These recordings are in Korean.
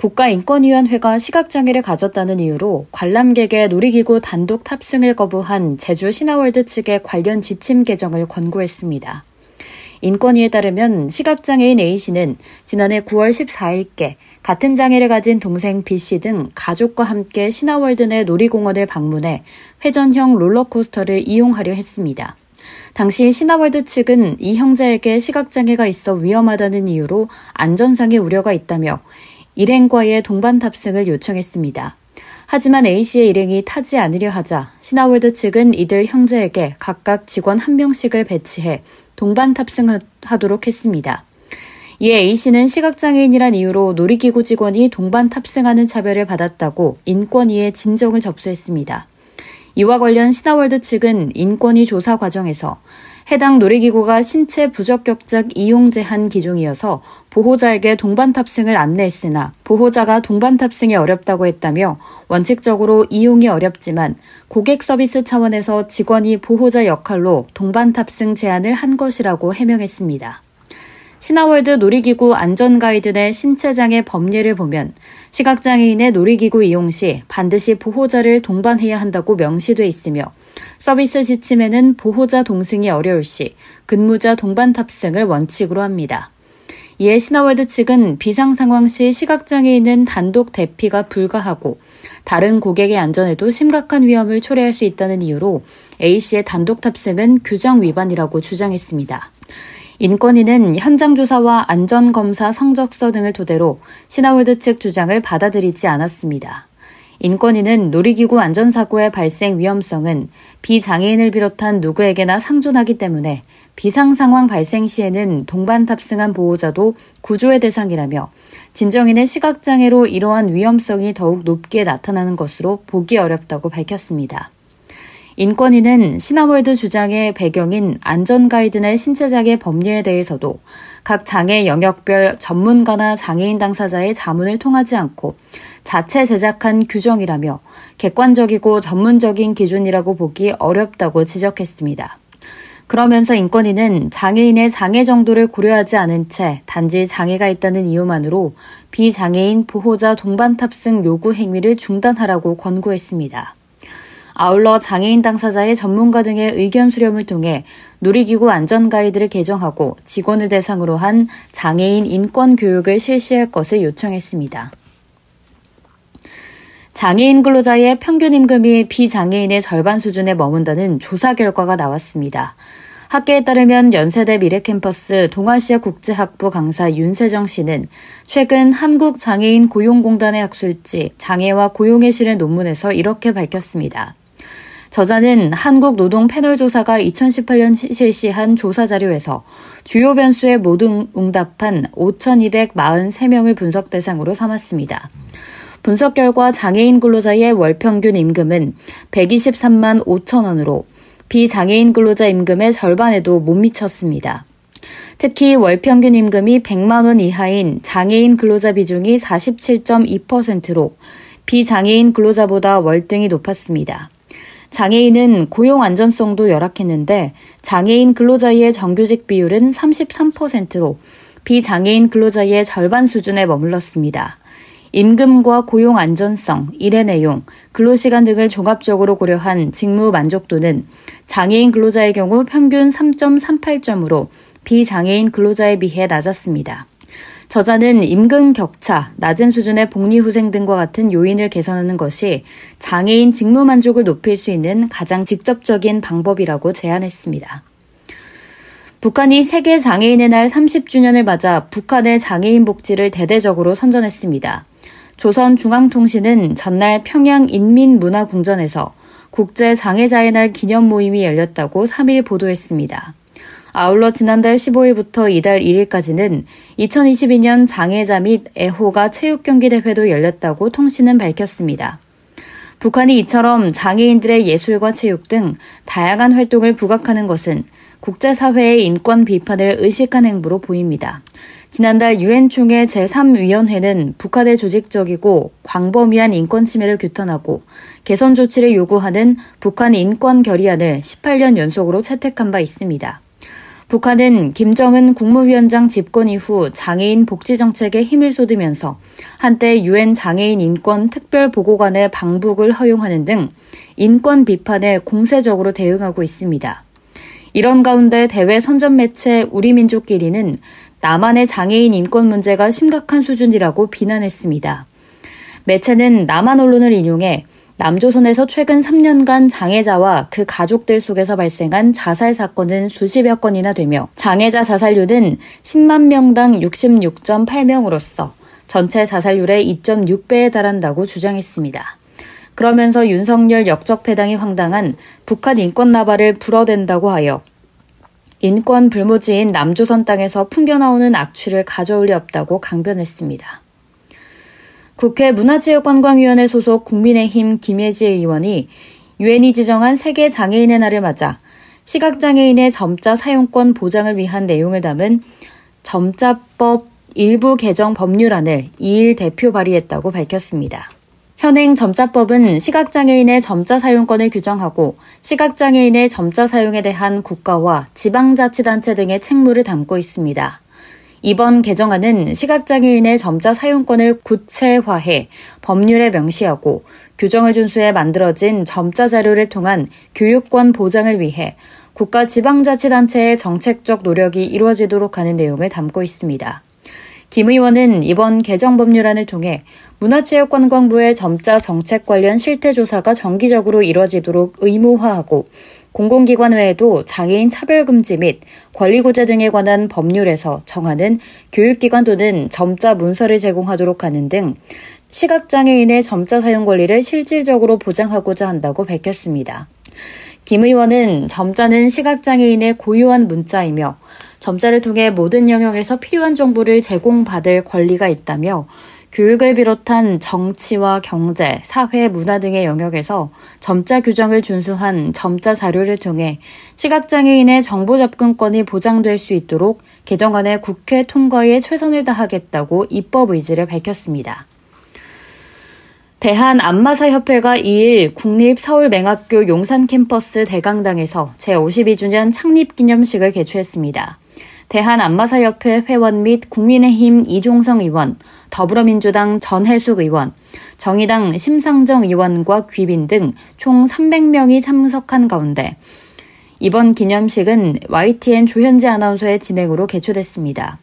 국가인권위원회가 시각장애를 가졌다는 이유로 관람객의 놀이기구 단독 탑승을 거부한 제주 신화월드 측의 관련 지침 개정을 권고했습니다. 인권위에 따르면 시각장애인 A씨는 지난해 9월 14일께 같은 장애를 가진 동생 B씨 등 가족과 함께 신화월드 내 놀이공원을 방문해 회전형 롤러코스터를 이용하려 했습니다. 당시 신화월드 측은 이 형제에게 시각장애가 있어 위험하다는 이유로 안전상의 우려가 있다며 일행과의 동반 탑승을 요청했습니다. 하지만 A씨의 일행이 타지 않으려 하자 신화월드 측은 이들 형제에게 각각 직원 한 명씩을 배치해 동반 탑승하도록 했습니다. 이에 A씨는 시각장애인이란 이유로 놀이기구 직원이 동반 탑승하는 차별을 받았다고 인권위에 진정을 접수했습니다. 이와 관련 신화월드 측은 인권위 조사 과정에서 해당 놀이기구가 신체 부적격적 이용 제한 기종이어서 보호자에게 동반 탑승을 안내했으나 보호자가 동반 탑승이 어렵다고 했다며 원칙적으로 이용이 어렵지만 고객 서비스 차원에서 직원이 보호자 역할로 동반 탑승 제안을 한 것이라고 해명했습니다. 신화월드 놀이기구 안전가이드 내 신체장애 법례를 보면 시각장애인의 놀이기구 이용 시 반드시 보호자를 동반해야 한다고 명시돼 있으며 서비스 지침에는 보호자 동승이 어려울 시 근무자 동반 탑승을 원칙으로 합니다. 이에 신화월드 측은 비상 상황 시 시각장애 인은 단독 대피가 불가하고 다른 고객의 안전에도 심각한 위험을 초래할 수 있다는 이유로 A씨의 단독 탑승은 규정 위반이라고 주장했습니다. 인권위는 현장 조사와 안전검사 성적서 등을 토대로 신화월드 측 주장을 받아들이지 않았습니다. 인권위는 놀이기구 안전사고의 발생 위험성은 비장애인을 비롯한 누구에게나 상존하기 때문에 비상 상황 발생 시에는 동반 탑승한 보호자도 구조의 대상이라며 진정인의 시각장애로 이러한 위험성이 더욱 높게 나타나는 것으로 보기 어렵다고 밝혔습니다. 인권위는 신화월드 주장의 배경인 안전가이드 내 신체장애 법례에 대해서도 각 장애 영역별 전문가나 장애인 당사자의 자문을 통하지 않고 자체 제작한 규정이라며 객관적이고 전문적인 기준이라고 보기 어렵다고 지적했습니다. 그러면서 인권위는 장애인의 장애 정도를 고려하지 않은 채 단지 장애가 있다는 이유만으로 비장애인 보호자 동반 탑승 요구 행위를 중단하라고 권고했습니다. 아울러 장애인 당사자의 전문가 등의 의견 수렴을 통해 놀이기구 안전 가이드를 개정하고 직원을 대상으로 한 장애인 인권 교육을 실시할 것을 요청했습니다. 장애인 근로자의 평균 임금이 비장애인의 절반 수준에 머문다는 조사 결과가 나왔습니다. 학계에 따르면 연세대 미래캠퍼스 동아시아 국제학부 강사 윤세정 씨는 최근 한국장애인 고용공단의 학술지 장애와 고용에 실은 논문에서 이렇게 밝혔습니다. 저자는 한국 노동 패널 조사가 2018년 실시한 조사 자료에서 주요 변수에 모두 응답한 5,243명을 분석 대상으로 삼았습니다. 분석 결과 장애인 근로자의 월 평균 임금은 123만 5천 원으로 비장애인 근로자 임금의 절반에도 못 미쳤습니다. 특히 월 평균 임금이 100만 원 이하인 장애인 근로자 비중이 47.2%로 비장애인 근로자보다 월등히 높았습니다. 장애인은 고용 안전성도 열악했는데 장애인 근로자의 정규직 비율은 33%로 비장애인 근로자의 절반 수준에 머물렀습니다. 임금과 고용 안전성, 일의 내용, 근로시간 등을 종합적으로 고려한 직무 만족도는 장애인 근로자의 경우 평균 3.38점으로 비장애인 근로자에 비해 낮았습니다. 저자는 임금 격차, 낮은 수준의 복리 후생 등과 같은 요인을 개선하는 것이 장애인 직무 만족을 높일 수 있는 가장 직접적인 방법이라고 제안했습니다. 북한이 세계 장애인의 날 30주년을 맞아 북한의 장애인 복지를 대대적으로 선전했습니다. 조선중앙통신은 전날 평양 인민문화궁전에서 국제장애자의 날 기념 모임이 열렸다고 3일 보도했습니다. 아울러 지난달 15일부터 이달 1일까지는 2022년 장애자 및 애호가 체육경기 대회도 열렸다고 통신은 밝혔습니다. 북한이 이처럼 장애인들의 예술과 체육 등 다양한 활동을 부각하는 것은 국제사회의 인권 비판을 의식한 행보로 보입니다. 지난달 유엔 총회 제3위원회는 북한의 조직적이고 광범위한 인권 침해를 규탄하고 개선 조치를 요구하는 북한 인권 결의안을 18년 연속으로 채택한 바 있습니다. 북한은 김정은 국무위원장 집권 이후 장애인 복지 정책에 힘을 쏟으면서 한때 유엔 장애인 인권 특별 보고관의 방북을 허용하는 등 인권 비판에 공세적으로 대응하고 있습니다. 이런 가운데 대외 선전 매체 우리 민족끼리는 남한의 장애인 인권 문제가 심각한 수준이라고 비난했습니다. 매체는 남한 언론을 인용해 남조선에서 최근 3년간 장애자와 그 가족들 속에서 발생한 자살 사건은 수십여 건이나 되며 장애자 자살률은 10만 명당 66.8명으로서 전체 자살률의 2.6배에 달한다고 주장했습니다. 그러면서 윤석열 역적패당이 황당한 북한 인권 나발을 불어댄다고 하여 인권 불모지인 남조선 땅에서 풍겨나오는 악취를 가져올 리 없다고 강변했습니다. 국회 문화체육관광위원회 소속 국민의힘 김예지 의원이 유엔이 지정한 세계 장애인의 날을 맞아 시각장애인의 점자 사용권 보장을 위한 내용을 담은 점자법 일부 개정 법률안을 2일 대표 발의했다고 밝혔습니다. 현행 점자법은 시각장애인의 점자 사용권을 규정하고 시각장애인의 점자 사용에 대한 국가와 지방자치단체 등의 책무를 담고 있습니다. 이번 개정안은 시각장애인의 점자 사용권을 구체화해 법률에 명시하고 규정을 준수해 만들어진 점자 자료를 통한 교육권 보장을 위해 국가 지방자치단체의 정책적 노력이 이루어지도록 하는 내용을 담고 있습니다. 김 의원은 이번 개정 법률안을 통해 문화체육관광부의 점자 정책 관련 실태조사가 정기적으로 이뤄지도록 의무화하고 공공기관 외에도 장애인 차별금지 및 권리구제 등에 관한 법률에서 정하는 교육기관 또는 점자 문서를 제공하도록 하는 등 시각장애인의 점자 사용 권리를 실질적으로 보장하고자 한다고 밝혔습니다. 김 의원은 점자는 시각장애인의 고유한 문자이며 점자를 통해 모든 영역에서 필요한 정보를 제공받을 권리가 있다며 교육을 비롯한 정치와 경제, 사회, 문화 등의 영역에서 점자 규정을 준수한 점자 자료를 통해 시각장애인의 정보 접근권이 보장될 수 있도록 개정안의 국회 통과에 최선을 다하겠다고 입법 의지를 밝혔습니다. 대한 안마사협회가 2일 국립 서울맹학교 용산 캠퍼스 대강당에서 제52주년 창립기념식을 개최했습니다. 대한 안마사협회 회원 및 국민의힘 이종성 의원, 더불어민주당 전혜숙 의원, 정의당 심상정 의원과 귀빈 등 총 300명이 참석한 가운데 이번 기념식은 YTN 조현지 아나운서의 진행으로 개최됐습니다.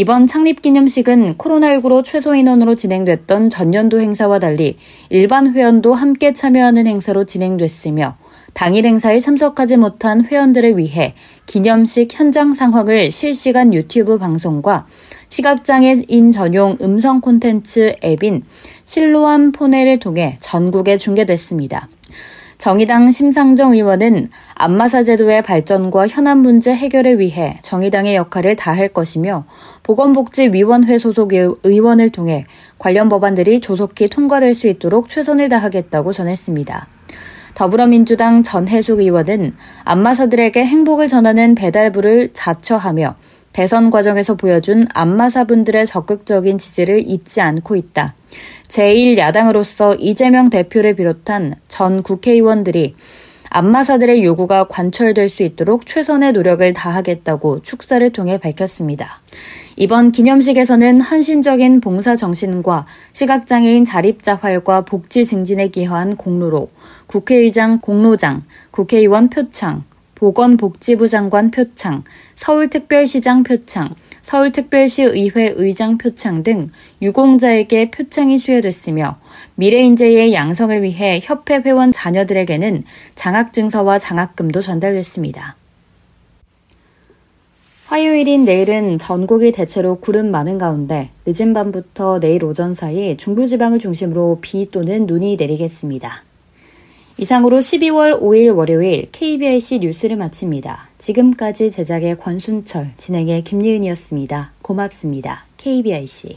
이번 창립기념식은 코로나19로 최소 인원으로 진행됐던 전년도 행사와 달리 일반 회원도 함께 참여하는 행사로 진행됐으며 당일 행사에 참석하지 못한 회원들을 위해 기념식 현장 상황을 실시간 유튜브 방송과 시각장애인 전용 음성 콘텐츠 앱인 실로암 폰네를 통해 전국에 중계됐습니다. 정의당 심상정 의원은 안마사 제도의 발전과 현안 문제 해결을 위해 정의당의 역할을 다할 것이며 보건복지위원회 소속 의원을 통해 관련 법안들이 조속히 통과될 수 있도록 최선을 다하겠다고 전했습니다. 더불어민주당 전혜숙 의원은 안마사들에게 행복을 전하는 배달부를 자처하며 대선 과정에서 보여준 안마사분들의 적극적인 지지를 잊지 않고 있다. 제1야당으로서 이재명 대표를 비롯한 전 국회의원들이 안마사들의 요구가 관철될 수 있도록 최선의 노력을 다하겠다고 축사를 통해 밝혔습니다. 이번 기념식에서는 헌신적인 봉사 정신과 시각장애인 자립자활과 복지 증진에 기여한 공로로 국회의장 공로장, 국회의원 표창, 보건복지부 장관 표창, 서울특별시장 표창, 서울특별시 의회 의장 표창 등 유공자에게 표창이 수여됐으며 미래인재의 양성을 위해 협회 회원 자녀들에게는 장학증서와 장학금도 전달됐습니다. 화요일인 내일은 전국이 대체로 구름 많은 가운데 늦은 밤부터 내일 오전 사이 중부지방을 중심으로 비 또는 눈이 내리겠습니다. 이상으로 12월 5일 월요일 KBRC 뉴스를 마칩니다. 지금까지 제작의 권순철, 진행의 김예은이었습니다. 고맙습니다. KBRC.